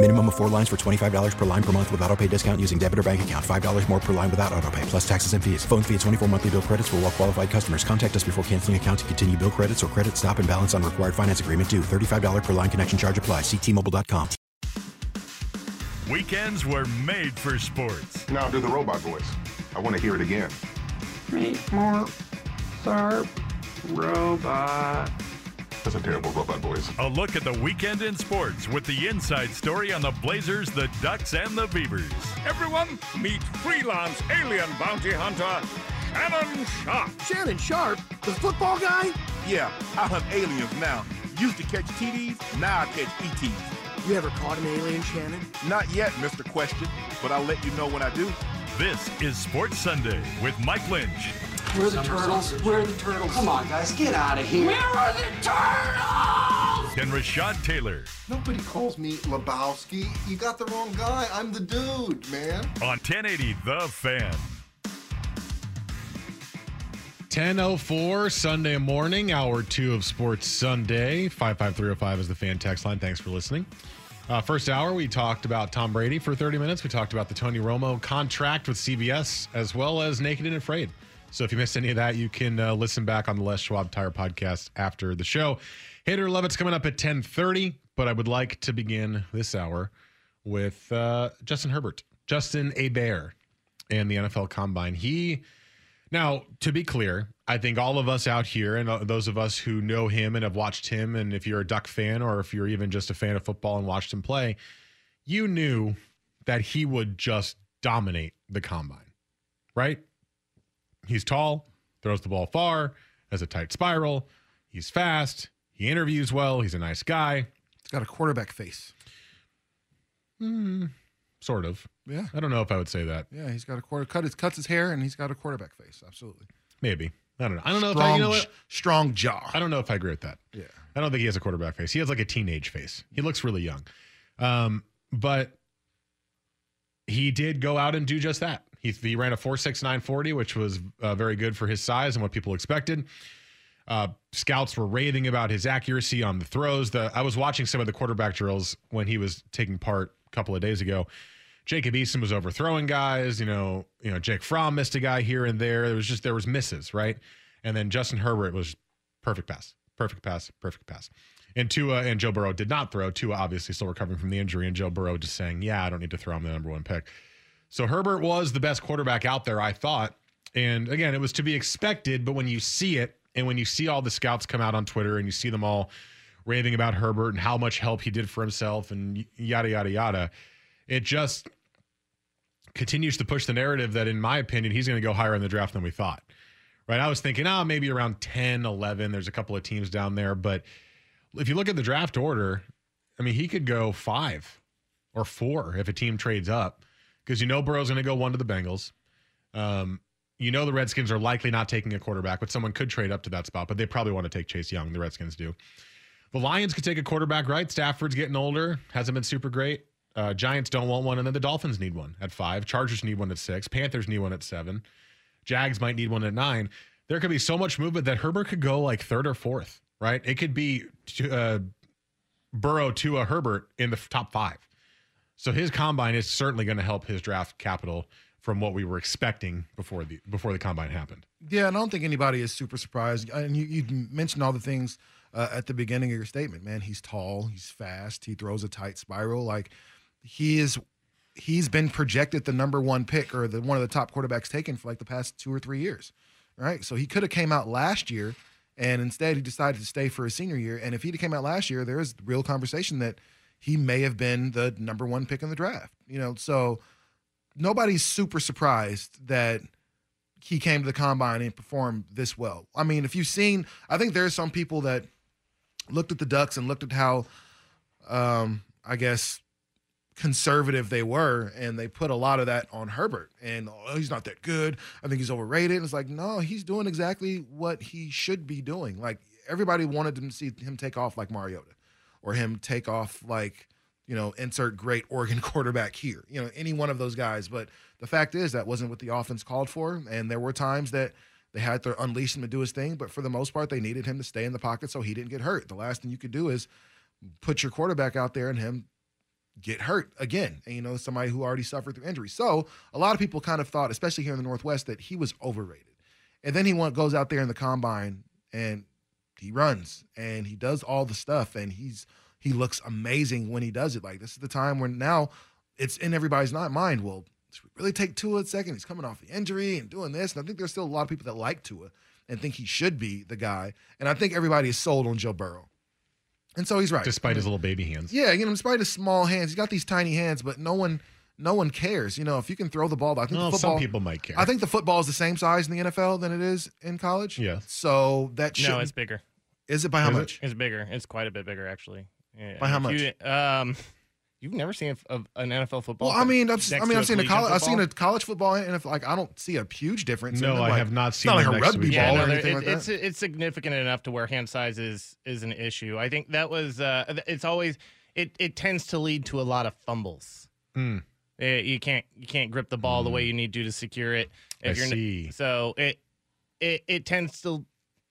Minimum of four lines for $25 per line per month with auto pay discount using debit or bank account. $5 more per line without auto pay, plus taxes and fees. Phone fee at 24 monthly bill credits for all well qualified customers. Contact us before canceling account to continue bill credits or credit stop and balance on required finance agreement due. $35 per line connection charge apply. Ctmobile.com. Weekends were made for sports. Now do the robot voice. I want to hear it again. Meet more sharp robot. That's a terrible robot voice. A look at the weekend in sports with the inside story on the Blazers, the Ducks, and the Beavers. Everyone, meet freelance alien bounty hunter Shannon Sharpe. Shannon Sharpe? The football guy? Yeah, I hunt aliens now. Used to catch TDs, now I catch ETs. You ever caught an alien, Shannon? Not yet, Mr. Question, but I'll let you know when I do. This is Sports Sunday with Mike Lynch. Where are the turtles? Where are the turtles? Come on, guys, get out of here. Where are the turtles? And Rashad Taylor. Nobody calls me Lebowski. You got the wrong guy. I'm the dude, man. On 1080 The Fan. 10.04 Sunday morning, hour two of Sports Sunday. 55305 is the fan text line. Thanks for listening. Uh, first hour, we talked about Tom Brady for 30 minutes. We talked about the Tony Romo contract with CBS, as well as Naked and Afraid. So if you missed any of that, you can uh, listen back on the Les Schwab Tire podcast after the show. Hater Love It's coming up at 10.30, but I would like to begin this hour with uh, Justin Herbert. Justin Bear and the NFL Combine. He... Now, to be clear, I think all of us out here and uh, those of us who know him and have watched him, and if you're a Duck fan or if you're even just a fan of football and watched him play, you knew that he would just dominate the combine, right? He's tall, throws the ball far, has a tight spiral, he's fast, he interviews well, he's a nice guy. He's got a quarterback face. Hmm. Sort of. Yeah. I don't know if I would say that. Yeah, he's got a quarter cut his cuts his hair and he's got a quarterback face. Absolutely. Maybe. I don't know. I don't know strong, if I, you know what? strong jaw. I don't know if I agree with that. Yeah. I don't think he has a quarterback face. He has like a teenage face. He looks really young. Um, but he did go out and do just that. He, he ran a 4.6940, which was uh, very good for his size and what people expected. Uh, scouts were raving about his accuracy on the throws. The I was watching some of the quarterback drills when he was taking part a couple of days ago. Jacob Eason was overthrowing guys. You know, you know, Jake Fromm missed a guy here and there. There was just there was misses, right? And then Justin Herbert was perfect pass, perfect pass, perfect pass. And Tua and Joe Burrow did not throw. Tua obviously still recovering from the injury, and Joe Burrow just saying, "Yeah, I don't need to throw. I'm the number one pick." So Herbert was the best quarterback out there, I thought. And again, it was to be expected, but when you see it, and when you see all the scouts come out on Twitter, and you see them all raving about Herbert and how much help he did for himself, and yada yada yada, it just continues to push the narrative that, in my opinion, he's going to go higher in the draft than we thought. Right? I was thinking, oh, maybe around 10, 11. There's a couple of teams down there. But if you look at the draft order, I mean, he could go five or four if a team trades up because you know Burrow's going to go one to the Bengals. Um, you know the Redskins are likely not taking a quarterback, but someone could trade up to that spot, but they probably want to take Chase Young. The Redskins do. The Lions could take a quarterback, right? Stafford's getting older, hasn't been super great. Uh, Giants don't want one, and then the Dolphins need one at five. Chargers need one at six. Panthers need one at seven. Jags might need one at nine. There could be so much movement that Herbert could go like third or fourth, right? It could be uh, Burrow to a Herbert in the top five. So his combine is certainly going to help his draft capital from what we were expecting before the before the combine happened. Yeah, I don't think anybody is super surprised. And you, you mentioned all the things uh, at the beginning of your statement, man. He's tall, he's fast, he throws a tight spiral. Like he is, he's been projected the number one pick or the one of the top quarterbacks taken for like the past two or three years. right? So he could have came out last year, and instead he decided to stay for his senior year. And if he'd came out last year, there is real conversation that he may have been the number one pick in the draft. You know, so nobody's super surprised that he came to the combine and performed this well. I mean, if you've seen, I think there's some people that looked at the Ducks and looked at how, um, I guess, conservative they were, and they put a lot of that on Herbert. And oh, he's not that good. I think he's overrated. And it's like, no, he's doing exactly what he should be doing. Like everybody wanted to see him take off like Mariota, or him take off like you know, insert great Oregon quarterback here. You know, any one of those guys. But the fact is that wasn't what the offense called for, and there were times that they had to unleash him to do his thing. But for the most part, they needed him to stay in the pocket so he didn't get hurt. The last thing you could do is put your quarterback out there and him get hurt again. And you know, somebody who already suffered through injury. So a lot of people kind of thought, especially here in the Northwest, that he was overrated. And then he went, goes out there in the combine and he runs and he does all the stuff and he's he looks amazing when he does it. Like this is the time when now it's in everybody's not mind. Well, should we really take Tua a second? He's coming off the injury and doing this. And I think there's still a lot of people that like Tua and think he should be the guy. And I think everybody is sold on Joe Burrow. And so he's right. Despite his little baby hands. Yeah, you know, despite his small hands, he's got these tiny hands, but no one no one cares. You know, if you can throw the ball, I think well, the football, some people might care. I think the football is the same size in the NFL than it is in college. Yeah. So that no, it's bigger. Is it by how Is it? much? It's bigger. It's quite a bit bigger, actually. Yeah. By how much? you- um, you've never seen a, a- an NFL football. Well, I mean, I've, I mean, I've seen a college, I've seen football? a college football, and if like I don't see a huge difference. in No, them, I like, have not it's seen not like a rugby each Yeah, ball no, or there- anything it- like that. it's it's significant enough to where hand size is is an issue. I think that was uh, it's always it it tends to lead to a lot of fumbles. Mm. Uh, you can't you can't grip the ball the way you need to to secure it. I n- see. so it it it tends to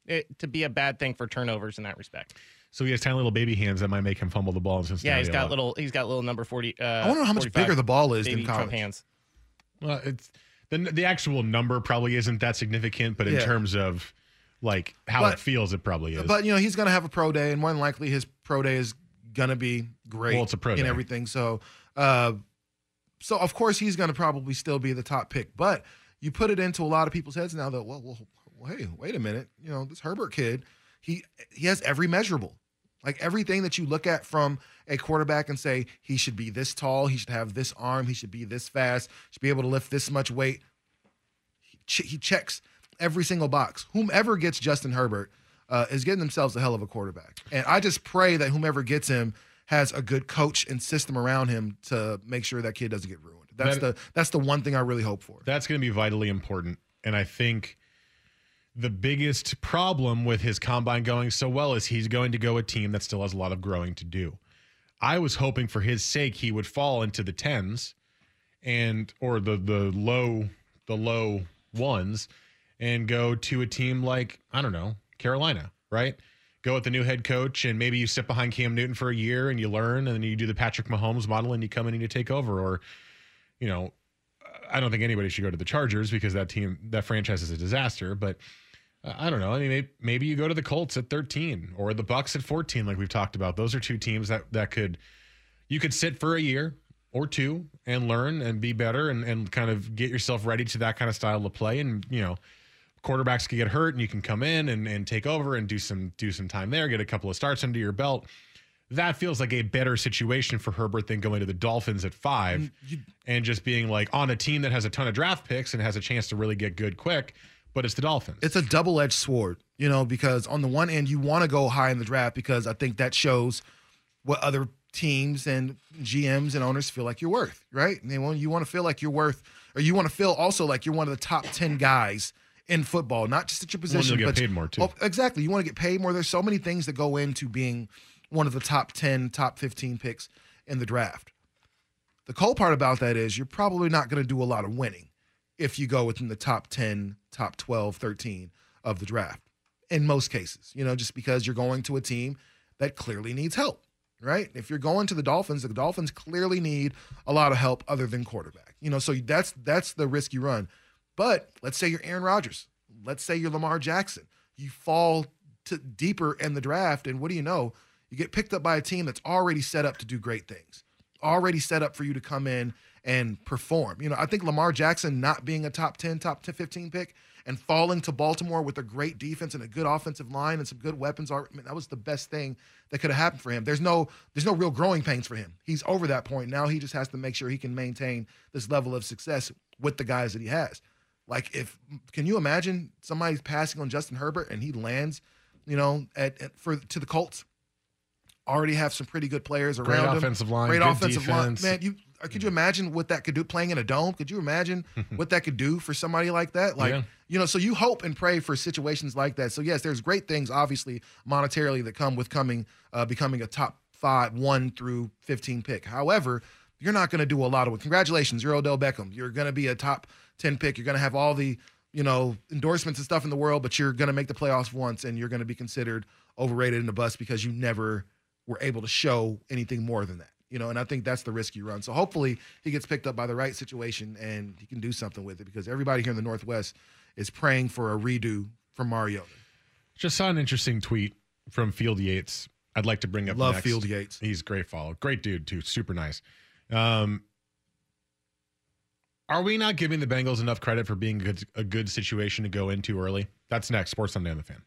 it, to be a bad thing for turnovers in that respect. So he has tiny little baby hands that might make him fumble the ball in Cincinnati. Yeah, he's got lot. little he's got little number forty. Uh, I wonder how much bigger the ball is baby than Trump hands. Well, it's the the actual number probably isn't that significant, but in Yeah. terms of like how But- it feels, it probably is. But you know, he's going to have a pro day, and more than likely, his pro day is going to be great. Well, it's a pro in day. everything. So, uh, so of course, he's going to probably still be the top pick. But you put it into a lot of people's heads now that well, well, well, hey, wait a minute, you know, this Herbert kid, he he has every measurable, like everything that you look at from a quarterback and say he should be this tall, he should have this arm, he should be this fast, should be able to lift this much weight. He, ch- he checks every single box. Whomever gets Justin Herbert uh, is getting themselves a hell of a quarterback. And I just pray that whomever gets him has a good coach and system around him to make sure that kid doesn't get ruined. That's That- the that's the one thing I really hope for. That's going to be vitally important. And I think the biggest problem with his combine going so well is he's going to go a team that still has a lot of growing to do. I was hoping for his sake he would fall into the tens and or the the low the low ones and go to a team like I don't know Carolina, right? Go with the new head coach and maybe you sit behind Cam Newton for a year and you learn and then you do the Patrick Mahomes model and you come in and you take over or you know I don't think anybody should go to the Chargers because that team, that franchise is a disaster. But Uh, I don't know. I mean, maybe, maybe you go to the Colts at 13 or the Bucs at 14, like we've talked about. Those are two teams that that could you could sit for a year or two and learn and be better and, and kind of get yourself ready to that kind of style of play. And you know, quarterbacks can get hurt and you can come in and, and take over and do some do some time there, get a couple of starts under your belt. That feels like a better situation for Herbert than going to the Dolphins at five mm, and just being like on a team that has a ton of draft picks and has a chance to really get good quick, but it's the Dolphins. It's a double edged sword, you know, because on the one end you want to go high in the draft because I think that shows what other teams and GMs and owners feel like you're worth, right? And they want you want to feel like you're worth, or you want to feel also like you're one of the top ten guys in football, not just at your Well, position, you'll get but paid more, too. Oh, exactly, you want to get paid more. There's so many things that go into being one of the top ten, top fifteen picks in the draft. The cool part about that is you're probably not going to do a lot of winning if you go within the top 10, top 12, 13 of the draft in most cases, you know, just because you're going to a team that clearly needs help, right? If you're going to the Dolphins, the Dolphins clearly need a lot of help other than quarterback. You know, so that's that's the risk you run. But let's say you're Aaron Rodgers. Let's say you're Lamar Jackson. You fall to deeper in the draft and what do you know? You get picked up by a team that's already set up to do great things. Already set up for you to come in and perform. You know, I think Lamar Jackson not being a top 10, top 10, 15 pick and falling to Baltimore with a great defense and a good offensive line and some good weapons are I mean, that was the best thing that could have happened for him. There's no there's no real growing pains for him. He's over that point. Now he just has to make sure he can maintain this level of success with the guys that he has. Like if can you imagine somebody's passing on Justin Herbert and he lands, you know, at, at for to the Colts already have some pretty good players around Great him. offensive line, Great offensive defense. line. Man, you could you imagine what that could do playing in a dome? Could you imagine what that could do for somebody like that? Like, Yeah. you know, so you hope and pray for situations like that. So yes, there's great things obviously monetarily that come with coming uh, becoming a top 5 1 through 15 pick. However, you're not going to do a lot of it. Congratulations, you're Odell Beckham. You're going to be a top 10 pick. You're going to have all the you know, endorsements and stuff in the world, but you're going to make the playoffs once and you're going to be considered overrated in the bus because you never were able to show anything more than that. You know, and I think that's the risk you run. So hopefully he gets picked up by the right situation and he can do something with it because everybody here in the Northwest is praying for a redo from Mariota. Just saw an interesting tweet from Field Yates. I'd like to bring up Love next. Field Yates. He's a great follow. Great dude, too. Super nice. Um, are we not giving the Bengals enough credit for being a good, a good situation to go into early? That's next. Sports Sunday on the fan.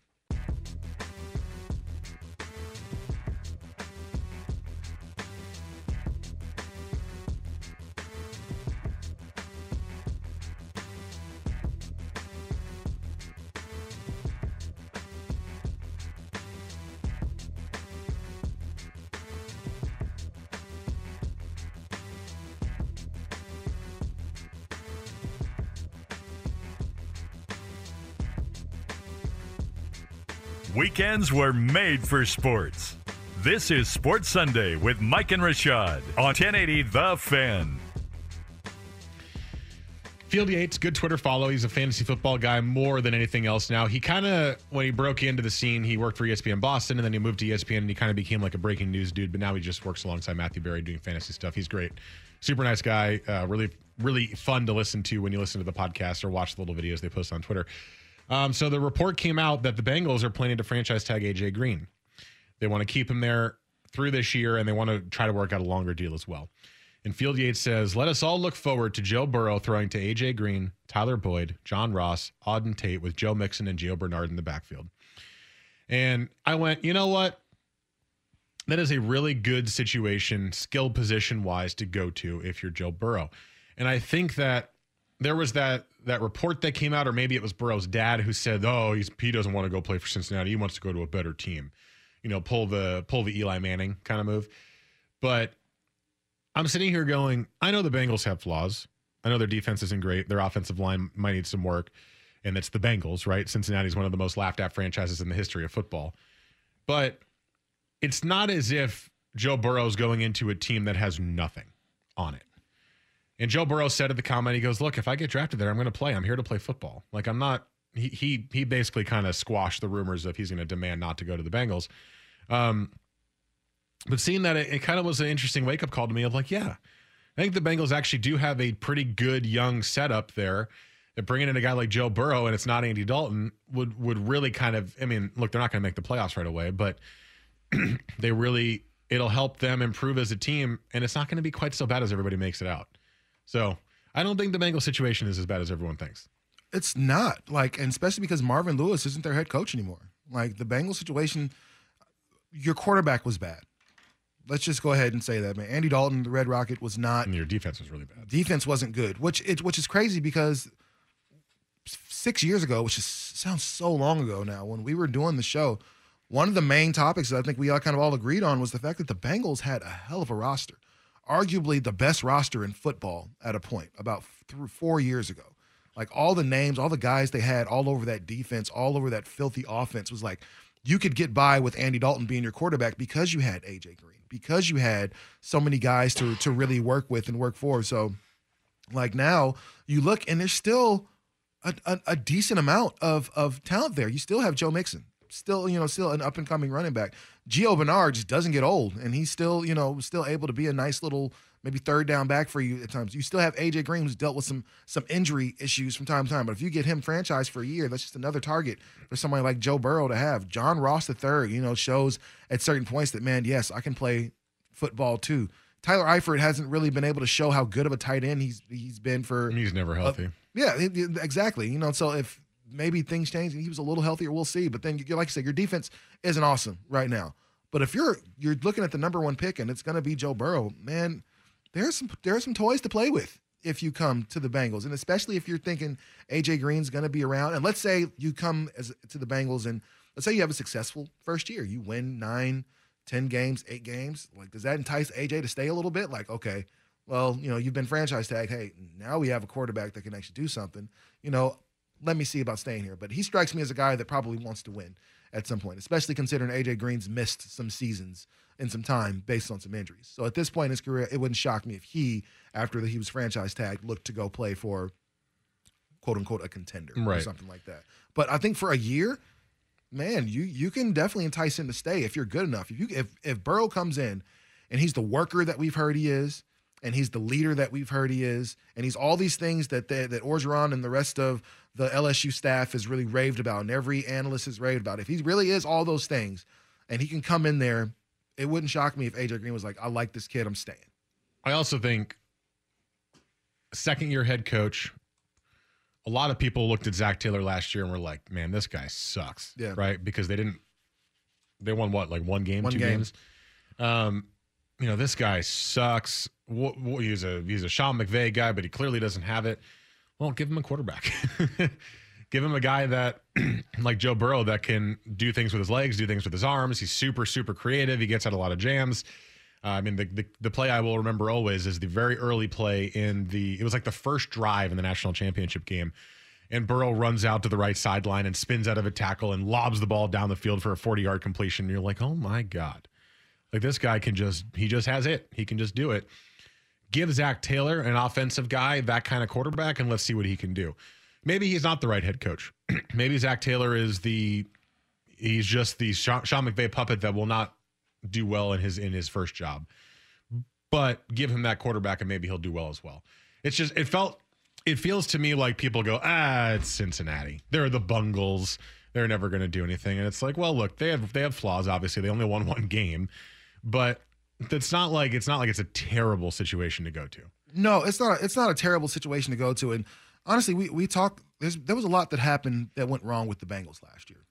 Weekends were made for sports. This is Sports Sunday with Mike and Rashad on 1080 The Fan. Field Yates, good Twitter follow. He's a fantasy football guy more than anything else now. He kind of, when he broke into the scene, he worked for ESPN Boston and then he moved to ESPN and he kind of became like a breaking news dude. But now he just works alongside Matthew Berry doing fantasy stuff. He's great. Super nice guy. Uh, really, really fun to listen to when you listen to the podcast or watch the little videos they post on Twitter. Um, so the report came out that the Bengals are planning to franchise tag AJ Green. They want to keep him there through this year and they want to try to work out a longer deal as well. And Field Yates says, Let us all look forward to Joe Burrow throwing to AJ Green, Tyler Boyd, John Ross, Auden Tate with Joe Mixon and Gio Bernard in the backfield. And I went, you know what? That is a really good situation, skill position wise, to go to if you're Joe Burrow. And I think that there was that that report that came out, or maybe it was Burrow's dad who said, "Oh, he's, he doesn't want to go play for Cincinnati. He wants to go to a better team." You know, pull the pull the Eli Manning kind of move. But I'm sitting here going, I know the Bengals have flaws. I know their defense isn't great. Their offensive line might need some work, and it's the Bengals, right? Cincinnati's one of the most laughed at franchises in the history of football. But it's not as if Joe Burrow's going into a team that has nothing on it. And Joe Burrow said at the comment, he goes, "Look, if I get drafted there, I'm going to play. I'm here to play football. Like I'm not." He he he basically kind of squashed the rumors of he's going to demand not to go to the Bengals. Um, but seeing that, it, it kind of was an interesting wake up call to me of like, yeah, I think the Bengals actually do have a pretty good young setup there. That bringing in a guy like Joe Burrow and it's not Andy Dalton would would really kind of. I mean, look, they're not going to make the playoffs right away, but they really it'll help them improve as a team, and it's not going to be quite so bad as everybody makes it out. So I don't think the Bengals situation is as bad as everyone thinks. It's not like, and especially because Marvin Lewis isn't their head coach anymore. Like the Bengals situation, your quarterback was bad. Let's just go ahead and say that, man. Andy Dalton, the Red Rocket, was not. And your defense was really bad. Defense wasn't good, which it which is crazy because six years ago, which is, sounds so long ago now, when we were doing the show, one of the main topics that I think we all kind of all agreed on was the fact that the Bengals had a hell of a roster, arguably the best roster in football at a point about four years ago. Like all the names, all the guys they had all over that defense, all over that filthy offense was like you could get by with Andy Dalton being your quarterback because you had AJ Green, because you had so many guys to to really work with and work for. So, like now you look and there's still a, a, a decent amount of of talent there. You still have Joe Mixon, still you know still an up and coming running back. Gio Bernard just doesn't get old, and he's still you know still able to be a nice little maybe third down back for you at times. You still have AJ Green who's dealt with some some injury issues from time to time, but if you get him franchised for a year, that's just another target for somebody like Joe Burrow to have. John Ross the third, you know, shows at certain points that man, yes, I can play football too. Tyler Eifert hasn't really been able to show how good of a tight end he's he's been for. He's never healthy. Uh, yeah, exactly. You know, so if maybe things change and he was a little healthier, we'll see. But then, you like I said, your defense isn't awesome right now. But if you're you're looking at the number one pick and it's going to be Joe Burrow, man, there's some there's some toys to play with if you come to the Bengals, and especially if you're thinking AJ Green's going to be around. And let's say you come as to the Bengals, and let's say you have a successful first year, you win nine, ten games, eight games. Like, does that entice AJ to stay a little bit? Like, okay, well, you know, you've been franchise tagged. Hey, now we have a quarterback that can actually do something. You know, let me see about staying here. But he strikes me as a guy that probably wants to win at some point, especially considering AJ Green's missed some seasons and some time based on some injuries. So at this point in his career, it wouldn't shock me if he, after he was franchise tagged, looked to go play for quote unquote a contender right. or something like that. But I think for a year, man, you you can definitely entice him to stay if you're good enough. If you if if Burrow comes in and he's the worker that we've heard he is, and he's the leader that we've heard he is, and he's all these things that they, that Orgeron and the rest of the LSU staff has really raved about, and every analyst has raved about. If he really is all those things, and he can come in there, it wouldn't shock me if AJ Green was like, "I like this kid, I'm staying." I also think second year head coach. A lot of people looked at Zac Taylor last year and were like, "Man, this guy sucks." Yeah. Right, because they didn't. They won what, like one game, One two game. games. Um, you know, this guy sucks. He's a he's a Sean McVay guy, but he clearly doesn't have it. Well, give him a quarterback. give him a guy that, like Joe Burrow, that can do things with his legs, do things with his arms. He's super super creative. He gets out a lot of jams. Uh, I mean, the, the the play I will remember always is the very early play in the. It was like the first drive in the national championship game, and Burrow runs out to the right sideline and spins out of a tackle and lobs the ball down the field for a forty yard completion. And you're like, oh my god, like this guy can just he just has it. He can just do it. Give Zac Taylor, an offensive guy, that kind of quarterback, and let's see what he can do. Maybe he's not the right head coach. Maybe Zac Taylor is the he's just the Sean, McVay puppet that will not do well in his in his first job. But give him that quarterback and maybe he'll do well as well. It's just it felt it feels to me like people go, ah, it's Cincinnati. They're the Bungles. They're never going to do anything. And it's like, well, look, they have they have flaws. Obviously, they only won one game, but it's not like it's not like it's a terrible situation to go to. No, it's not. A, it's not a terrible situation to go to. And honestly, we we talk. There was a lot that happened that went wrong with the Bengals last year.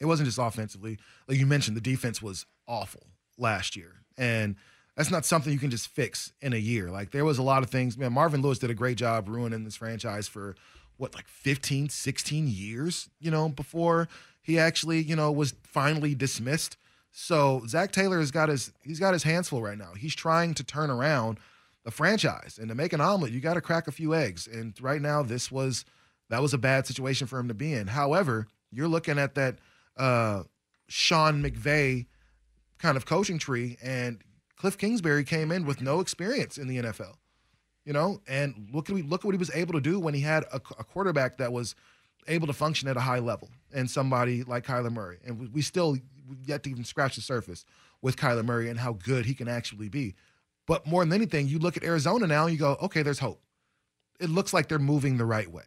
It wasn't just offensively, like you mentioned. The defense was awful last year, and that's not something you can just fix in a year. Like there was a lot of things. Man, Marvin Lewis did a great job ruining this franchise for what like 15, 16 years. You know, before he actually you know was finally dismissed. So Zac Taylor has got his he's got his hands full right now. He's trying to turn around the franchise and to make an omelet, you got to crack a few eggs. And right now, this was that was a bad situation for him to be in. However, you're looking at that uh, Sean McVay kind of coaching tree, and Cliff Kingsbury came in with no experience in the NFL. You know, and look at look at what he was able to do when he had a, a quarterback that was able to function at a high level, and somebody like Kyler Murray. And we, we still yet to even scratch the surface with Kyler Murray and how good he can actually be. But more than anything, you look at Arizona now and you go, okay, there's hope. It looks like they're moving the right way.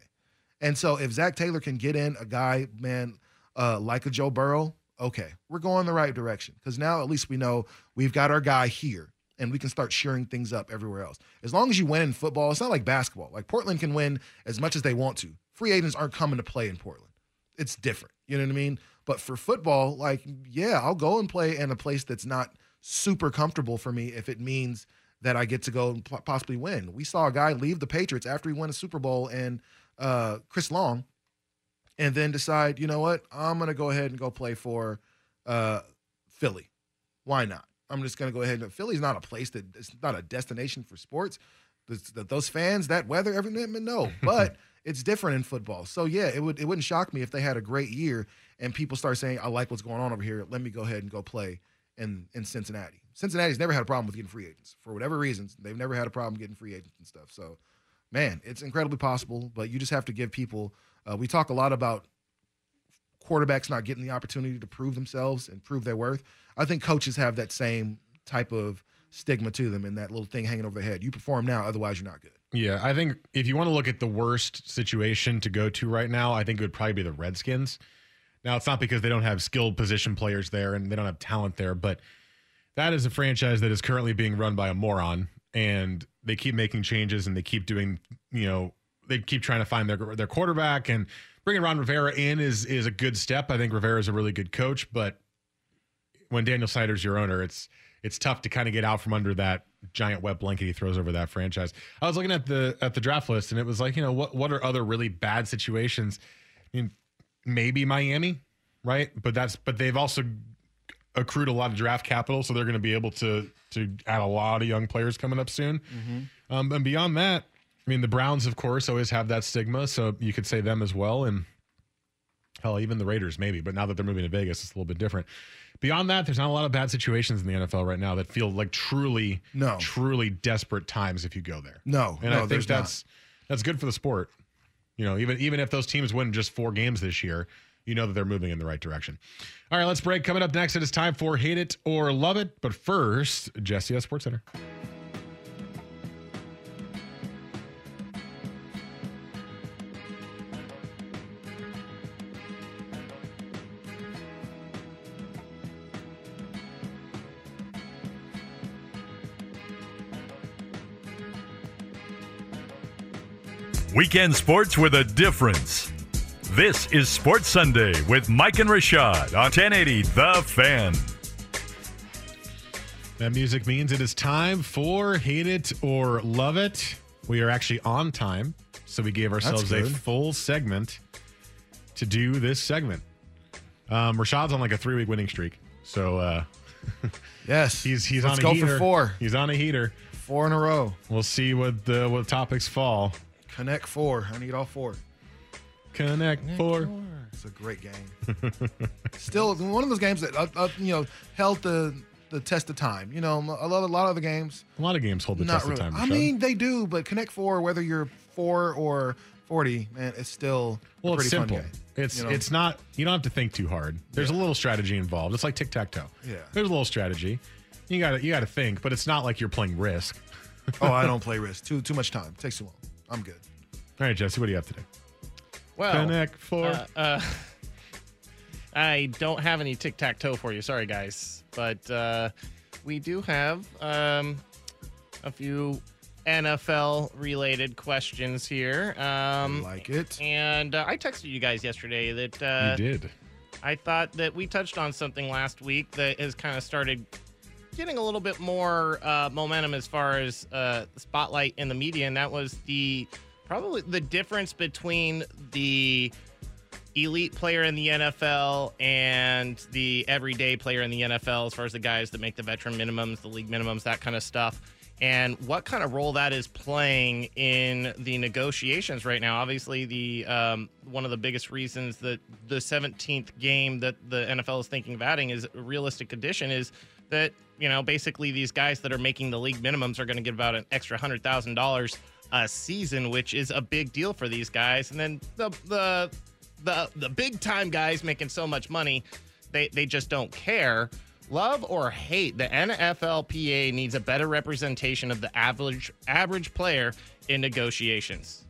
And so if Zac Taylor can get in a guy, man, uh, like a Joe Burrow, okay, we're going the right direction. Because now at least we know we've got our guy here and we can start shearing things up everywhere else. As long as you win in football, it's not like basketball. Like Portland can win as much as they want to. Free agents aren't coming to play in Portland. It's different. You know what I mean? But for football, like, yeah, I'll go and play in a place that's not super comfortable for me if it means that I get to go and possibly win. We saw a guy leave the Patriots after he won a Super Bowl and uh, Chris Long, and then decide, you know what, I'm gonna go ahead and go play for uh, Philly. Why not? I'm just gonna go ahead and Philly's not a place that it's not a destination for sports. those fans, that weather, everything, no, but it's different in football. So yeah, it would it wouldn't shock me if they had a great year and people start saying, I like what's going on over here. Let me go ahead and go play in in Cincinnati. Cincinnati's never had a problem with getting free agents for whatever reasons. They've never had a problem getting free agents and stuff. So, man, it's incredibly possible. But you just have to give people. Uh, we talk a lot about quarterbacks not getting the opportunity to prove themselves and prove their worth. I think coaches have that same type of stigma to them and that little thing hanging over their head. You perform now, otherwise you're not good. Yeah, I think if you want to look at the worst situation to go to right now, I think it would probably be the Redskins. Now, it's not because they don't have skilled position players there and they don't have talent there, but that is a franchise that is currently being run by a moron, and they keep making changes and they keep doing, you know, they keep trying to find their their quarterback and bringing Ron Rivera in is is a good step. I think Rivera is a really good coach, but when Daniel Snyder's your owner, it's it's tough to kind of get out from under that giant web blanket he throws over that franchise. I was looking at the at the draft list and it was like, you know, what what are other really bad situations? I mean, maybe Miami, right? But that's but they've also accrued a lot of draft capital, so they're going to be able to to add a lot of young players coming up soon. Mm-hmm. Um, and beyond that, I mean, the Browns, of course, always have that stigma, so you could say them as well, and hell, even the Raiders, maybe. But now that they're moving to Vegas, it's a little bit different. Beyond that, there's not a lot of bad situations in the NFL right now that feel like truly, No. truly desperate times if you go there. No, and no, I think that's that's good for the sport. You know, even even if those teams win just four games this year, you know that they're moving in the right direction. All right, let's break. Coming up next, it is time for Hate It or Love It. But first, Jesse at Sports Center. Weekend sports with a difference. This is Sports Sunday with Mike and Rashad on 1080 The Fan. That music means it is time for Hate It or Love It. We are actually on time, so we gave ourselves a full segment to do this segment. Um, Rashad's on like a three week winning streak, so uh, yes, he's he's Let's on a go for heater. four. He's on a heater. Four in a row. We'll see what the what topics fall. Connect four. I need all four. Connect four. It's a great game. Still, one of those games that uh, uh, you know held the the test of time. You know, a lot, a lot of the games. A lot of games hold the test really. of time. I Rashad. mean, they do, but Connect Four, whether you're four or forty, man, it's still well, a it's pretty simple. fun game. It's you know? it's not. You don't have to think too hard. There's a little strategy involved. It's like tic tac toe. Yeah. There's a little strategy. You got to you got to think, but it's not like you're playing Risk. oh, I don't play Risk. Too too much time. takes too long. I'm good. All right, Jesse, what do you have today? Well, Connect four. Uh, uh, I don't have any tic tac toe for you. Sorry, guys, but uh, we do have um, a few NFL related questions here. Um, like it. And uh, I texted you guys yesterday that uh, you did. I thought that we touched on something last week that has kind of started getting a little bit more uh, momentum as far as uh, spotlight in the media, and that was the probably the difference between the elite player in the NFL and the everyday player in the NFL, as far as the guys that make the veteran minimums, the league minimums, that kind of stuff. And what kind of role that is playing in the negotiations right now? Obviously, the um, one of the biggest reasons that the 17th game that the NFL is thinking of adding is a realistic condition is that you know basically these guys that are making the league minimums are going to get about an extra hundred thousand dollars a season, which is a big deal for these guys. And then the the the the big time guys making so much money, they they just don't care. Love or hate, the NFLPA needs a better representation of the average average player in negotiations.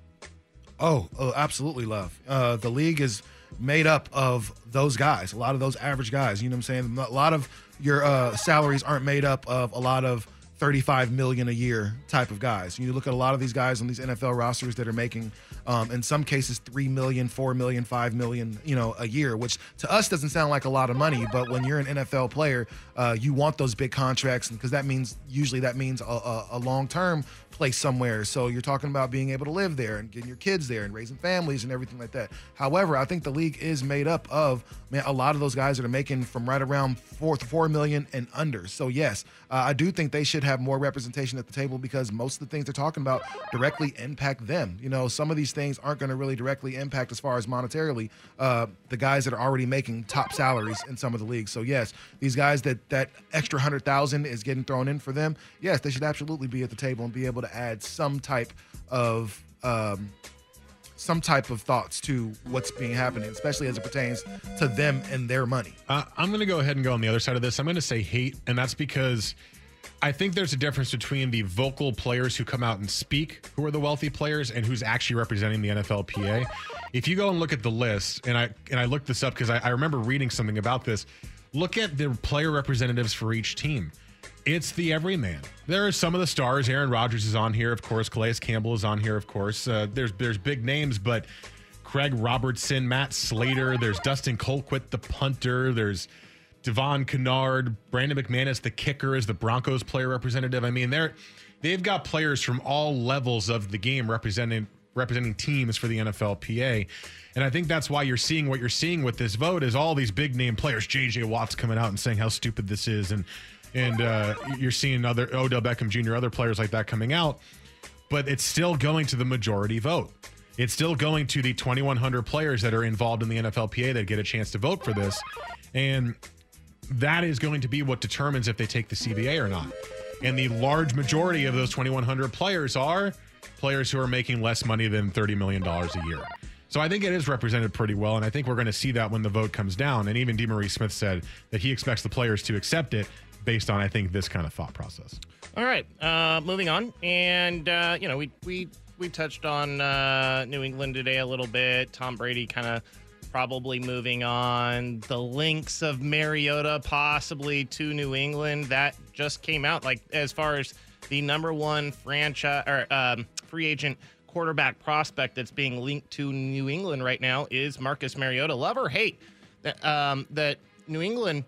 Oh, oh absolutely love. Uh, the league is made up of those guys, a lot of those average guys. You know what I'm saying? A lot of your uh, salaries aren't made up of a lot of 35 million a year type of guys. You look at a lot of these guys on these NFL rosters that are making, um, in some cases, 3 million, 4 million, 5 million, you know, a year, which to us doesn't sound like a lot of money. But when you're an NFL player, uh, you want those big contracts because that means usually that means a, a, a long term place somewhere. So you're talking about being able to live there and getting your kids there and raising families and everything like that. However, I think the league is made up of man a lot of those guys that are making from right around four four million and under. So yes, uh, I do think they should have more representation at the table because most of the things they're talking about directly impact them. You know, some of these things aren't going to really directly impact as far as monetarily uh, the guys that are already making top salaries in some of the leagues. So yes, these guys that that extra hundred thousand is getting thrown in for them. Yes, they should absolutely be at the table and be able to add some type of um, some type of thoughts to what's being happening, especially as it pertains to them and their money. Uh, I'm going to go ahead and go on the other side of this. I'm going to say hate, and that's because I think there's a difference between the vocal players who come out and speak, who are the wealthy players, and who's actually representing the NFLPA. If you go and look at the list, and I and I looked this up because I, I remember reading something about this. Look at the player representatives for each team. it's the everyman. There are some of the stars. Aaron Rodgers is on here, of course. Calais Campbell is on here, of course. Uh, there's there's big names, but Craig Robertson, Matt Slater. There's Dustin Colquitt, the punter. There's Devon Kennard, Brandon McManus, the kicker, is the Broncos player representative. I mean, they're they've got players from all levels of the game representing representing teams for the NFLPA. And I think that's why you're seeing what you're seeing with this vote is all these big name players, JJ Watt's coming out and saying how stupid this is and and uh, you're seeing other Odell Beckham Jr., other players like that coming out, but it's still going to the majority vote. It's still going to the 2,100 players that are involved in the NFLPA that get a chance to vote for this. And that is going to be what determines if they take the CBA or not. And the large majority of those 2,100 players are players who are making less money than $30 million a year. So I think it is represented pretty well, and I think we're going to see that when the vote comes down. And even DeMaurice Smith said that he expects the players to accept it based on, I think, this kind of thought process. All right, uh, moving on, and uh, you know we we we touched on uh, New England today a little bit. Tom Brady kind of probably moving on. The links of Mariota possibly to New England that just came out. Like as far as the number one franchise or um, free agent quarterback prospect that's being linked to New England right now is Marcus Mariota. Love or hate that um, that New England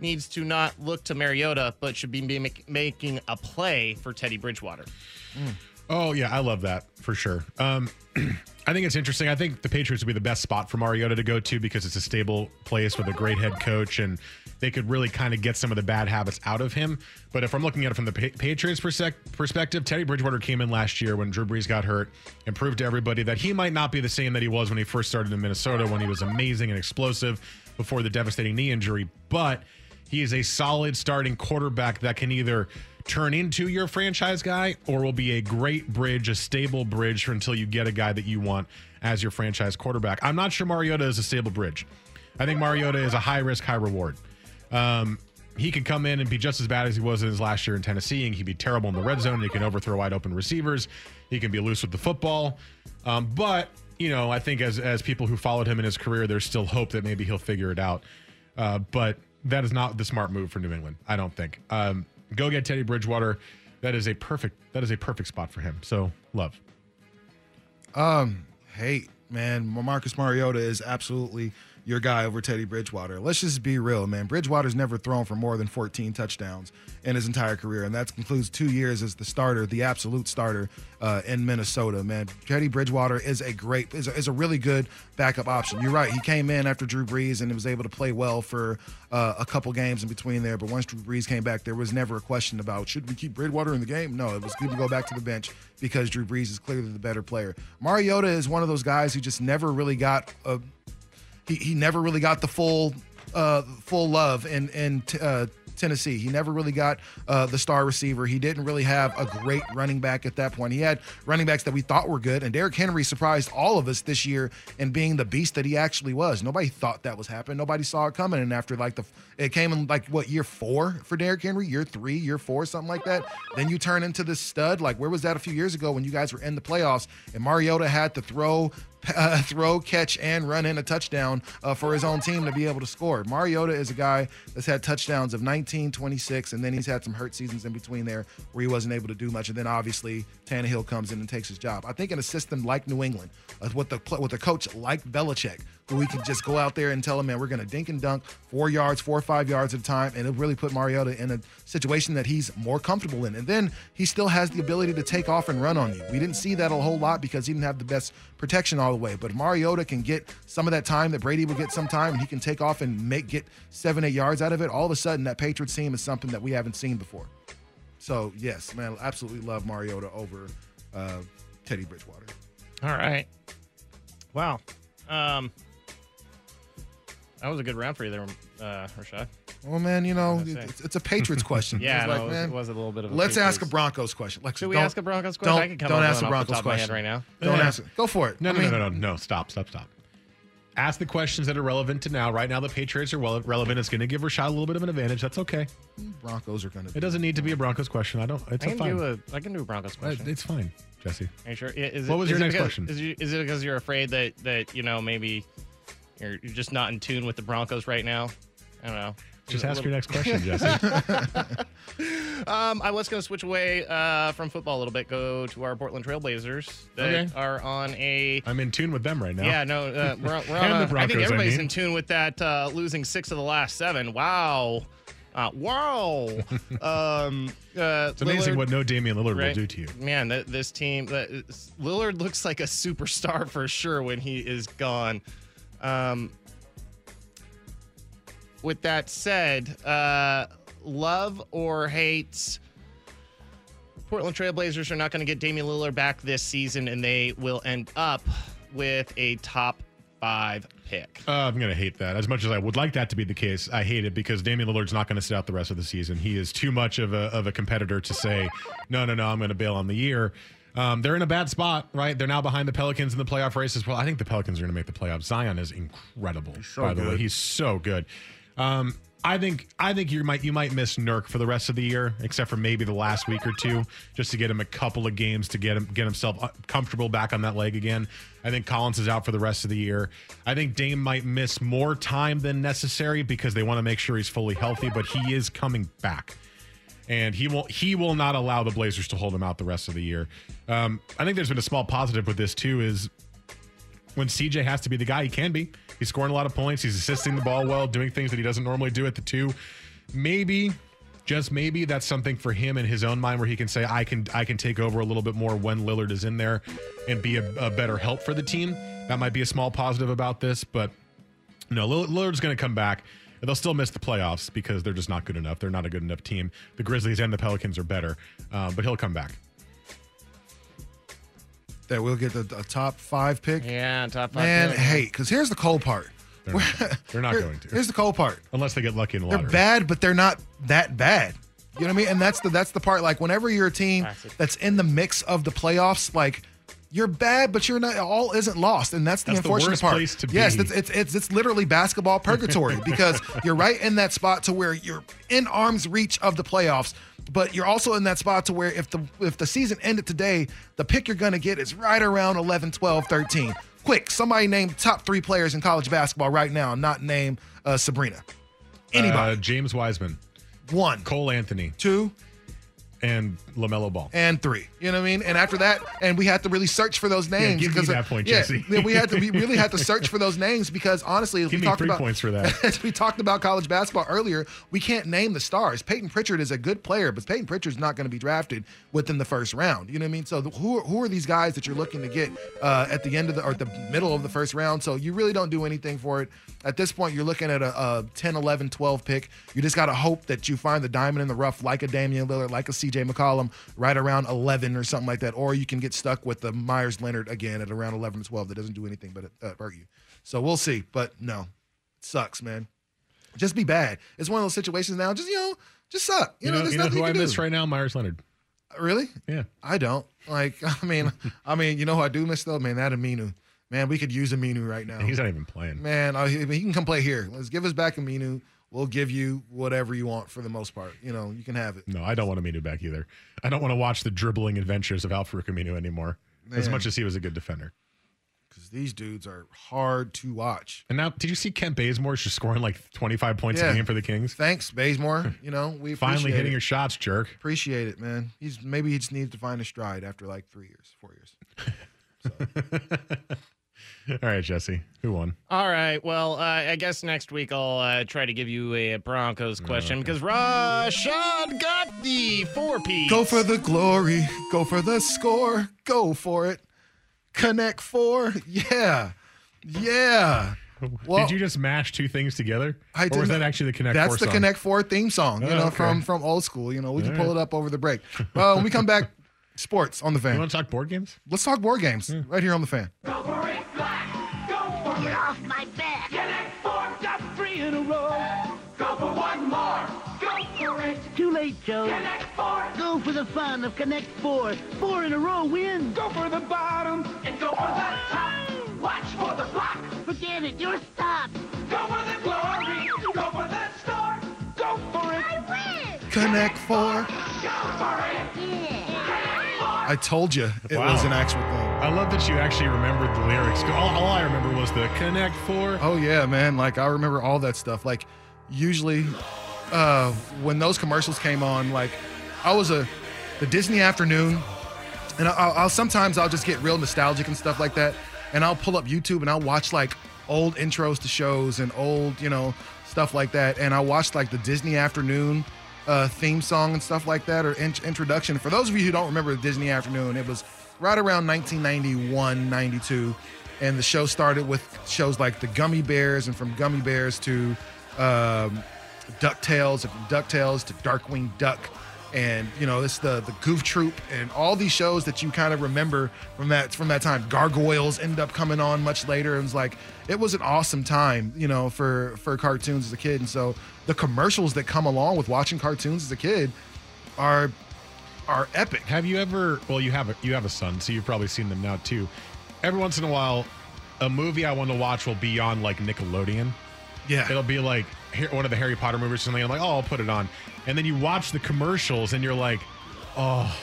needs to not look to Mariota, but should be make, making a play for Teddy Bridgewater. Mm. Oh yeah, I love that for sure. Um, I think it's interesting. I think the Patriots would be the best spot for Mariota to go to because it's a stable place with a great head coach, and they could really kind of get some of the bad habits out of him. But if I'm looking at it from the pa- Patriots perspective, Teddy Bridgewater came in last year when Drew Brees got hurt and proved to everybody that he might not be the same that he was when he first started in Minnesota, when he was amazing and explosive before the devastating knee injury. But he is a solid starting quarterback that can either turn into your franchise guy or will be a great bridge, a stable bridge until you get a guy that you want as your franchise quarterback. I'm not sure Mariota is a stable bridge. I think Mariota is a high risk, high reward. Um, he could come in and be just as bad as he was in his last year in Tennessee, and he'd be terrible in the red zone. He can overthrow wide open receivers. He can be loose with the football. Um, but you know, I think as as people who followed him in his career, there's still hope that maybe he'll figure it out. Uh, but that is not the smart move for New England. I don't think. Um, go get Teddy Bridgewater. That is a perfect. That is a perfect spot for him. So love. Um, hate man, Marcus Mariota is absolutely your guy over Teddy Bridgewater. Let's just be real, man. Bridgewater's never thrown for more than 14 touchdowns in his entire career, and that concludes two years as the starter, the absolute starter uh, in Minnesota. Man, Teddy Bridgewater is a great, is a, is a, really good backup option. You're right. He came in after Drew Brees and he was able to play well for uh, a couple games in between there. But once Drew Brees came back, there was never a question about should we keep Bridgewater in the game. No, it was good to go back to the bench because Drew Brees is clearly the better player. Mariota is one of those guys who just never really got a he, he never really got the full uh, full love in in uh, Tennessee. He never really got uh, the star receiver. He didn't really have a great running back at that point. He had running backs that we thought were good, and Derrick Henry surprised all of us this year in being the beast that he actually was. Nobody thought that was happening. Nobody saw it coming. And after like the, it came in like what year four for Derrick Henry, year three, year four, something like that. Then you turn into this stud. Like where was that a few years ago when you guys were in the playoffs and Mariota had to throw uh, throw, catch, and run in a touchdown uh, for his own team to be able to score. Mariota is a guy that's had touchdowns of 19, 26, and then he's had some hurt seasons in between there where he wasn't able to do much. And then obviously Tannehill comes in and takes his job. I think in a system like New England, uh, with the with a coach like Belichick, we can just go out there and tell him, man, we're going to dink and dunk four yards, four or five yards at a time, and it'll really put Mariota in a situation that he's more comfortable in. And then he still has the ability to take off and run on you. We didn't see that a whole lot because he didn't have the best protection all the way. But Mariota can get some of that time that Brady will get some time, and he can take off and make get seven, eight yards out of it. All of a sudden, that Patriots team is something that we haven't seen before. So yes, man, absolutely love Mariota over uh, Teddy Bridgewater. All right. Wow. Um, that was a good round for you there, uh, Rashad. Well, man, you know, it's, it's, a Patriots question. yeah, like, no, it, was, man, it was a little bit of. let's Patriots. ask a Broncos question. Lex, Should we ask a Broncos question? Don't, I can come don't ask a one off the Broncos top of my question right now. Don't Yeah. ask it. Go for it. No, I no, mean, no, no, no, no. Stop, stop, stop. Ask the questions that are relevant to now. Right now, the Patriots are well relevant. It's going to give Rashad a little bit of an advantage. That's okay. Broncos are going to. It doesn't need to be a Broncos question. I don't. It's I a can fine. do a. I can do a Broncos question. It's fine, Jesse. Are you sure? Yeah, Is What was is your it next because, question? Is, you, is it because you're afraid that that you know maybe you're, you're just not in tune with the Broncos right now, I don't know. Just ask your next question, Jesse. um, I was going to switch away uh, from football a little bit, go to our Portland Trailblazers that Okay. are on a. I'm in tune with them right now. Yeah, no, uh, we're, we're on And the a, I Broncos, think I everybody's mean. in tune with that uh, losing six of the last seven. Wow. Uh, wow. um, uh, It's amazing Lillard- what no Damian Lillard Right. will do to you. Man, th- this team, that is- Lillard looks like a superstar for sure when he is gone. Um, with that said, uh, love or hates, Portland Trailblazers are not going to get Damian Lillard back this season, and they will end up with a top five pick. Uh, I'm going to hate that. As much as I would like that to be the case, I hate it because Damian Lillard's not going to sit out the rest of the season. He is too much of a, of a competitor to say, no, no, no, I'm going to bail on the year. Um, they're in a bad spot, right? They're now behind the Pelicans in the playoff race as well. I think the Pelicans are going to make the playoffs. Zion is incredible, so by the way. He's so good. Um, I think I think you might you might miss Nurk for the rest of the year, except for maybe the last week or two, just to get him a couple of games to get him get himself uh, comfortable back on that leg again. I think Collins is out for the rest of the year. I think Dame might miss more time than necessary because they want to make sure he's fully healthy, but he is coming back and he will he will not allow the Blazers to hold him out the rest of the year. Um, I think there's been a small positive with this too is when CJ has to be the guy, he can be. He's scoring a lot of points. He's assisting the ball well, doing things that he doesn't normally do at the two. Maybe, just maybe, that's something for him in his own mind where he can say, "I can, I can take over a little bit more when Lillard is in there, and be a, a better help for the team." That might be a small positive about this, but no, Lillard's going to come back. They'll still miss the playoffs because they're just not good enough. They're not a good enough team. The Grizzlies and the Pelicans are better, uh, but he'll come back. That we'll get the, a top five pick. Yeah, top five. Man, pick. hey, because here's the cold part. They're not, they're not going to, Here's the cold part. unless they get lucky in the lottery. They're bad, but they're not that bad. You know what I mean? And that's the that's the part. Like whenever you're a team that's in the mix of the playoffs, like you're bad, but you're not. All isn't lost, and that's the That's the unfortunate worst part. place to yes, it's, it's it's it's literally basketball purgatory because you're right in that spot to where you're in arm's reach of the playoffs, but you're also in that spot to where if the if the season ended today, the pick you're going to get is right around 11, 12, 13. Quick, somebody name top three players in college basketball right now, not name uh, Sabrina. Anybody. Uh, James Wiseman, One, Cole Anthony, two, and LaMelo Ball. and three. You know what I mean? And after that, and we had to really search for those names. give me because that point, yeah, Jesse. yeah, we had to. We really had to search for those names because honestly, as Give we me talked three about, points for that. as we talked about college basketball earlier, we can't name the stars. Payton Pritchard is a good player, but Payton Pritchard's not going to be drafted within the first round. You know what I mean? So the, who are, who are these guys that you're looking to get uh, at the end of the or at the middle of the first round? So you really don't do anything for it. At this point, you're looking at a, a 10, 11, 12 pick. You just got to hope that you find the diamond in the rough, like a Damian Lillard, like a CJ McCollum, right around 11 or something like that. Or you can get stuck with the Meyers Leonard again at around 11 to 12 that doesn't do anything but uh, hurt you. So we'll see. But no, it sucks, man. Just be bad. It's one of those situations now. Just you know, just suck. You, You know, know, there's you know nothing who you I can miss do. right now? Meyers Leonard. Really? Yeah. I don't. Like, I mean, I mean, you know who I do miss though? Man, that Aminu. Man, we could use Aminu right now. He's not even playing. Man, uh, he, can come play here. Let's give us back Aminu. We'll give you whatever you want for the most part. You know, you can have it. No, I don't want Aminu back either. I don't want to watch the dribbling adventures of Alfred Aminu anymore. As much as he was a good defender. Because these dudes are hard to watch. And now, did you see Kent Bazemore just scoring like 25 points Yeah. a game for the Kings? Thanks, Bazemore. You know, we Finally hitting it. your shots, jerk. Appreciate it, man. He's maybe he just needs to find a stride after like three years, four years. All right, Jesse. Who won? All right. Well, uh, I guess next week I'll uh, try to give you a Broncos question because Rashad got the four piece. Go for the glory. Go for the score. Go for it. Connect four. Yeah. Yeah. Well, did you just mash two things together? I or was that actually the Connect That's Four the song? Connect Four theme song, you Oh, know, okay. from from old school. You know, we can All pull right. it up over the break. Well, when we come back, sports on the fan. You want to talk board games? Let's talk board games right here on the fan. Get off my back. Connect four, got three in a row. Go for one more. Go for it. Too late, Joe. Connect four. Go for the fun of Connect Four. Four in a row win. Go for the bottom and go for the top. Watch for the block. Forget it. You're stopped. Go for the glory. Go for the star. Go for it. I win. Connect Four. Go for it. I told you it Wow. was an actual thing. I love that you actually remembered the lyrics. All, all I remember was the Connect Four. Oh yeah, man. Like I remember all that stuff. Like usually uh, when those commercials came on, like I was a the Disney afternoon, and I'll, I'll sometimes I'll just get real nostalgic and stuff like that, and I'll pull up YouTube and I'll watch like old intros to shows and old you know stuff like that, and I watched like the Disney afternoon uh, theme song and stuff like that or in- introduction. For those of you who don't remember Disney afternoon, it was right around 1991, 92. And the show started with shows like the Gummy Bears, and from Gummy Bears to um, DuckTales, and from DuckTales to Darkwing Duck, and you know it's the the Goof Troop, and all these shows that you kind of remember from that from that time. Gargoyles ended up coming on much later. It was like it was an awesome time, you know, for for cartoons as a kid. And so the commercials that come along with watching cartoons as a kid are are epic. Have you ever? Well, you have a you have a son, so you've probably seen them now too. Every once in a while, a movie I want to watch will be on like Nickelodeon. Yeah, it'll be like one of the Harry Potter movies or something. I'm like, oh, I'll put it on, and then you watch the commercials, and you're like, oh,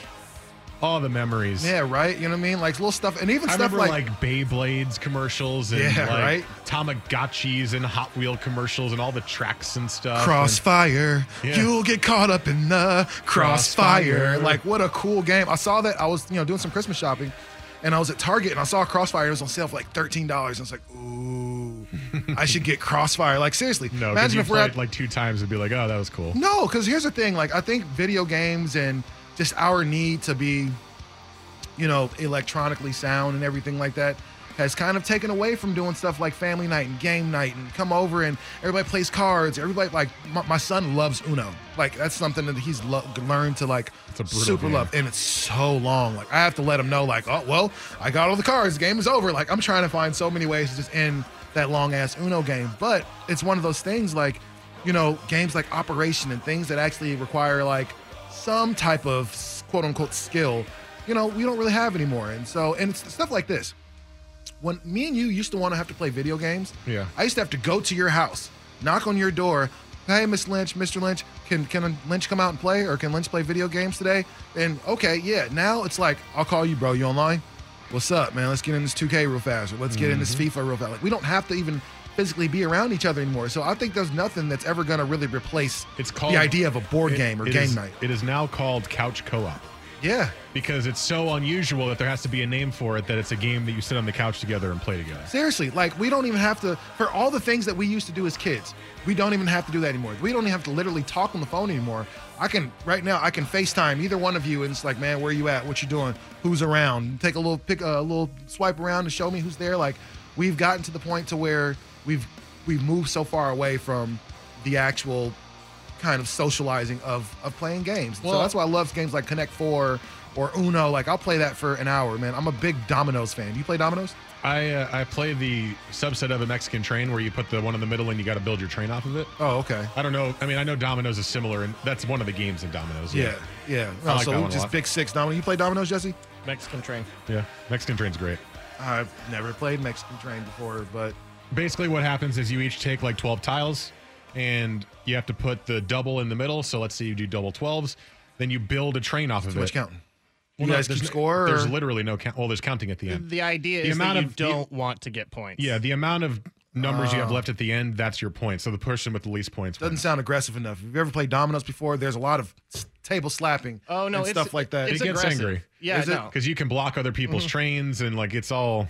all the memories. Yeah, right. You know what I mean? Like little stuff, and even I stuff remember like, like, Beyblades commercials and Yeah, like right? Tamagotchis and Hot Wheel commercials and all the tracks and stuff. Crossfire. Yeah. You'll get caught up in the crossfire. Crossfire. Like what a cool game. I saw that I was, you know, doing some Christmas shopping and I was at Target and I saw Crossfire. It was on sale for like $13. I was like, ooh, I should get Crossfire. Like seriously. No, because imagine if we're at like two times and be like, oh, that was cool. No, because here's the thing. Like, I think video games and just our need to be, you know, electronically sound and everything like that has kind of taken away from doing stuff like family night and game night and come over and everybody plays cards. Everybody, like, my, my son loves Uno. Like, that's something that he's lo- learned to, like, super game. love. And it's so long. Like, I have to let him know, like, oh, well, I got all the cards. The game is over. Like, I'm trying to find so many ways to just end that long ass Uno game. But it's one of those things, like, you know, games like Operation and things that actually require like some type of quote unquote skill, you know, we don't really have anymore. And so, and it's stuff like this. When me and you used to want to have to play video games, Yeah. I used to have to go to your house, knock on your door. Hey, Miss Lynch, Mr. Lynch, can can Lynch come out and play, or can Lynch play video games today? And okay, yeah. Now it's like I'll call you, bro. You online? What's up, man? Let's get in this 2K real fast, or let's get in this Mhm. FIFA real fast. Like we don't have to even physically be around each other anymore. So I think there's nothing that's ever going to really replace It's called the idea of a board it- game or game is- night. It is now called couch co-op. Yeah. Because it's so unusual that there has to be a name for it that it's a game that you sit on the couch together and play together. Seriously, like we don't even have to for all the things that we used to do as kids. We don't even have to do that anymore. We don't even have to literally talk on the phone anymore. I can right now. I can FaceTime either one of you, and it's like, man, where are you at? What you doing? Who's around? Take a little pick a little swipe around to show me who's there. Like we've gotten to the point to where we've we've moved so far away from the actual kind of socializing of of playing games. so that's why I love games like Connect Four or Uno. Like I'll play that for an hour, man. I'm a big Dominoes fan. Do you play Dominoes? I uh, I play the subset of a Mexican train where you put the one in the middle and you got to build your train off of it. Oh, okay. I don't know. I mean, I know Dominoes is similar, and that's one of the games in Dominoes. Yeah, yeah. I Oh, like so that one a just lot. big six domino. You play dominoes, Jesse? Mexican train. Yeah, Mexican train's great. I've never played Mexican Train before, but Basically, what happens is you each take like 12 tiles, and you have to put the double in the middle. So let's say you do double 12s, then you build a train off of too it. much counting. You Well, no, guys there's keep no- score. There's or- literally no count. Well, there's counting at the end. The idea The is amount that you of- don't want to get points. Yeah, the amount of numbers you have Oh. left at the end, that's your point. So the person with the least points. doesn't sound aggressive enough. If you ever played dominoes before, there's a lot of s- table slapping. Oh, no, and it's- stuff like that. it's it gets aggressive. angry. Yeah, Is it? no. Because you can block other people's Mhm. trains and like it's all.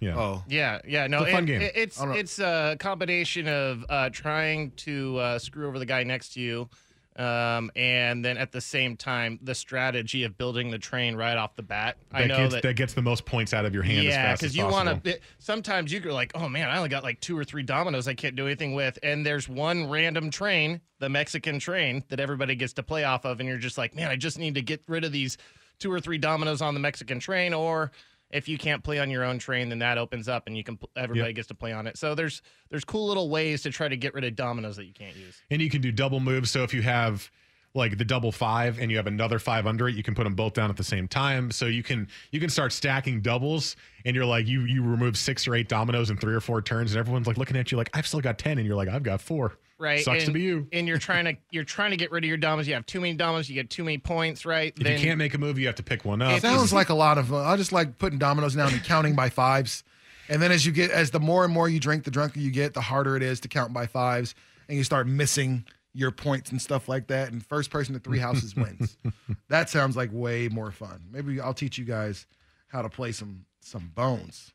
Yeah. Oh. Yeah, yeah, no, It's a fun it- game. it- it's I it's a combination of uh, trying to uh, screw over the guy next to you, um, and then at the same time the strategy of building the train right off the bat. I That know gets, that. that gets the most points out of your hand as yeah, fast as you want to. Sometimes you're like, "Oh man, I only got like two or three dominoes. I can't do anything with." And there's one random train, the Mexican train, that everybody gets to play off of, and you're just like, "Man, I just need to get rid of these two or three dominoes on the Mexican train." Or if you can't play on your own train, then that opens up, and you can. Everybody Yep. gets to play on it. So there's there's cool little ways to try to get rid of dominoes that you can't use. And you can do double moves. So if you have like the double five and you have another five under it, you can put them both down at the same time. So you can you can start stacking doubles, and you're like you you remove six or eight dominoes in three or four turns, and everyone's like looking at you like I've still got ten, and you're like I've got four. Right. Sucks and, to be you. And you're trying to you're trying to get rid of your dominoes. You have too many dominoes. You get too many points. Right. If you can't make a move, you have to pick one up. It sounds like a lot of. Uh, I just like putting dominoes down and counting by fives, and then as you get, as the more and more you drink, the drunker you get, the harder it is to count by fives. and you start missing your points and stuff like that. And first person to three houses wins. That sounds like way more fun. Maybe I'll teach you guys how to play some some bones.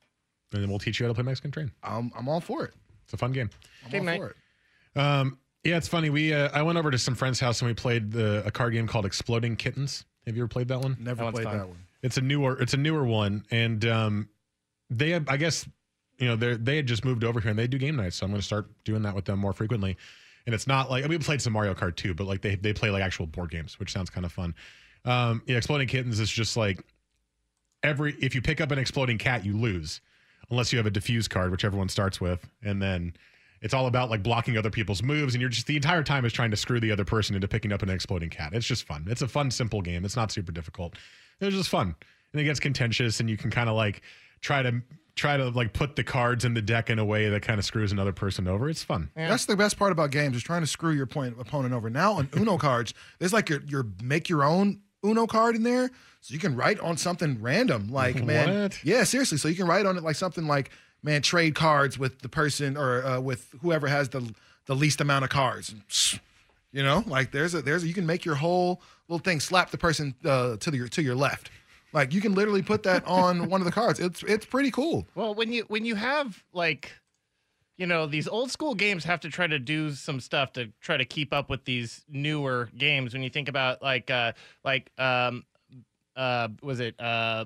And then we'll teach you how to play Mexican Train. I'm I'm all for it. It's a fun game. I'm Game all night. for it. Um, yeah, it's funny. We uh, I went over to some friends' house and we played the a card game called Exploding Kittens. Have you ever played that one? Never That played that one. It's a newer it's a newer one, and um, they have, I guess you know they they had just moved over here and they do game nights, so I'm going to start doing that with them more frequently. And it's not like we played some Mario Kart too, but like they they play like actual board games, which sounds kind of fun. Um, yeah, Exploding Kittens is just like every if you pick up an exploding cat, you lose, unless you have a diffuse card, which everyone starts with, and then it's all about like blocking other people's moves, and you're just the entire time is trying to screw the other person into picking up an exploding cat. It's just fun. It's a fun, simple game. It's not super difficult. It's just fun, and it gets contentious, and you can kind of like try to try to like put the cards in the deck in a way that kind of screws another person over. It's fun. That's the best part about games is trying to screw your point opponent over. Now on Uno cards, there's like your your make your own Uno card in there, so you can write on something random. Like man, What? yeah, seriously. So you can write on it like something like man, trade cards with the person or uh, with whoever has the the least amount of cards. You know, like there's a there's a, you can make your whole little thing slap the person uh, to the to your left. Like you can literally put that on one of the cards. It's it's pretty cool. Well, when you when you have like you know these old school games have to try to do some stuff to try to keep up with these newer games when you think about like uh like um uh was it uh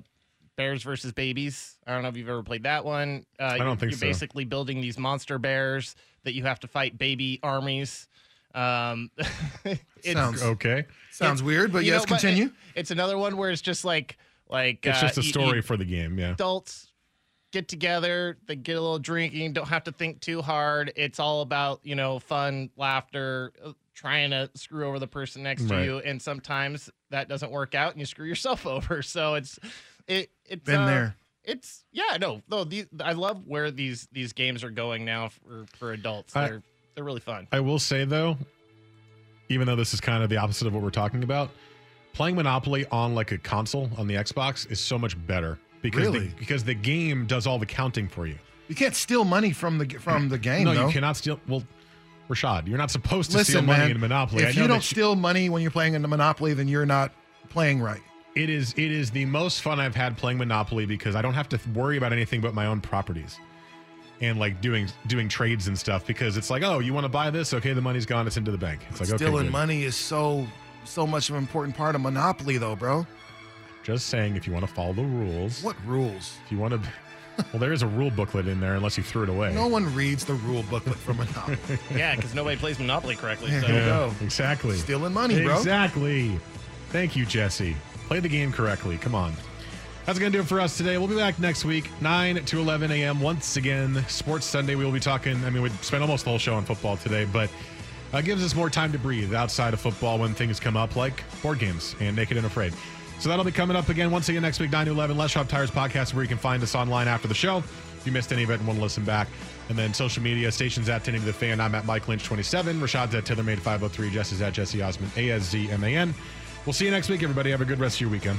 bears versus babies i don't know if you've ever played that one uh I don't you're, think you're so. basically building these monster bears that you have to fight baby armies um it's, Sounds Okay, sounds weird, but yes, know, but continue. it- it's another one where it's just like like it's uh, just a you- you- story for the game. Yeah. adults get together, they get a little drinking, don't have to think too hard. It's all about, you know, fun, laughter, uh, trying to screw over the person next to you. And sometimes that doesn't work out and you screw yourself over. So it's, it, it's, Been uh, there. It's yeah, no, no. These, I love where these these games are going now for for adults. They're they're really fun. I will say though, even though this is kind of the opposite of what we're talking about, playing Monopoly on like a console on the Xbox is so much better because Really? the, because the game does all the counting for you. You can't steal money from the from the game. no, though. you cannot steal. Well, Rashad, you're not supposed to Listen, steal money man, in Monopoly. I If know you don't that steal money when you're playing in the Monopoly, then you're not playing right. It is it is the most fun I've had playing Monopoly because I don't have to worry about anything but my own properties. And like doing doing trades and stuff because it's like, oh, you want to buy this? Okay, the money's gone. It's into the bank. It's like okay, Stealing good. money is so so much of an important part of Monopoly, though, bro. Just saying, if you want to follow the rules, What rules? if you want to, well, there is a rule booklet in there unless you threw it away. No one reads the rule booklet for Monopoly. yeah, because nobody plays Monopoly correctly. So. There you go. Exactly. Stealing money, bro. Exactly. Thank you, Jesse. Play the game correctly. Come on. That's going to do it for us today. We'll be back next week, 9 to 11 a.m. Once again, Sports Sunday. We will be talking. I mean, we spent almost the whole show on football today, but uh, gives us more time to breathe outside of football when things come up like board games and Naked and Afraid. So that'll be coming up again once again next week, 9 to 11. Les Schwab Tires Podcast, where you can find us online after the show. If you missed any of it and want to listen back. And then social media stations at 10 the fan. I'm at Mike Lynch 27. Rashad's at Tethermade 503. Jess at Jesse Aszman, A S Z M A N. We'll see you next week, everybody. Have a good rest of your weekend.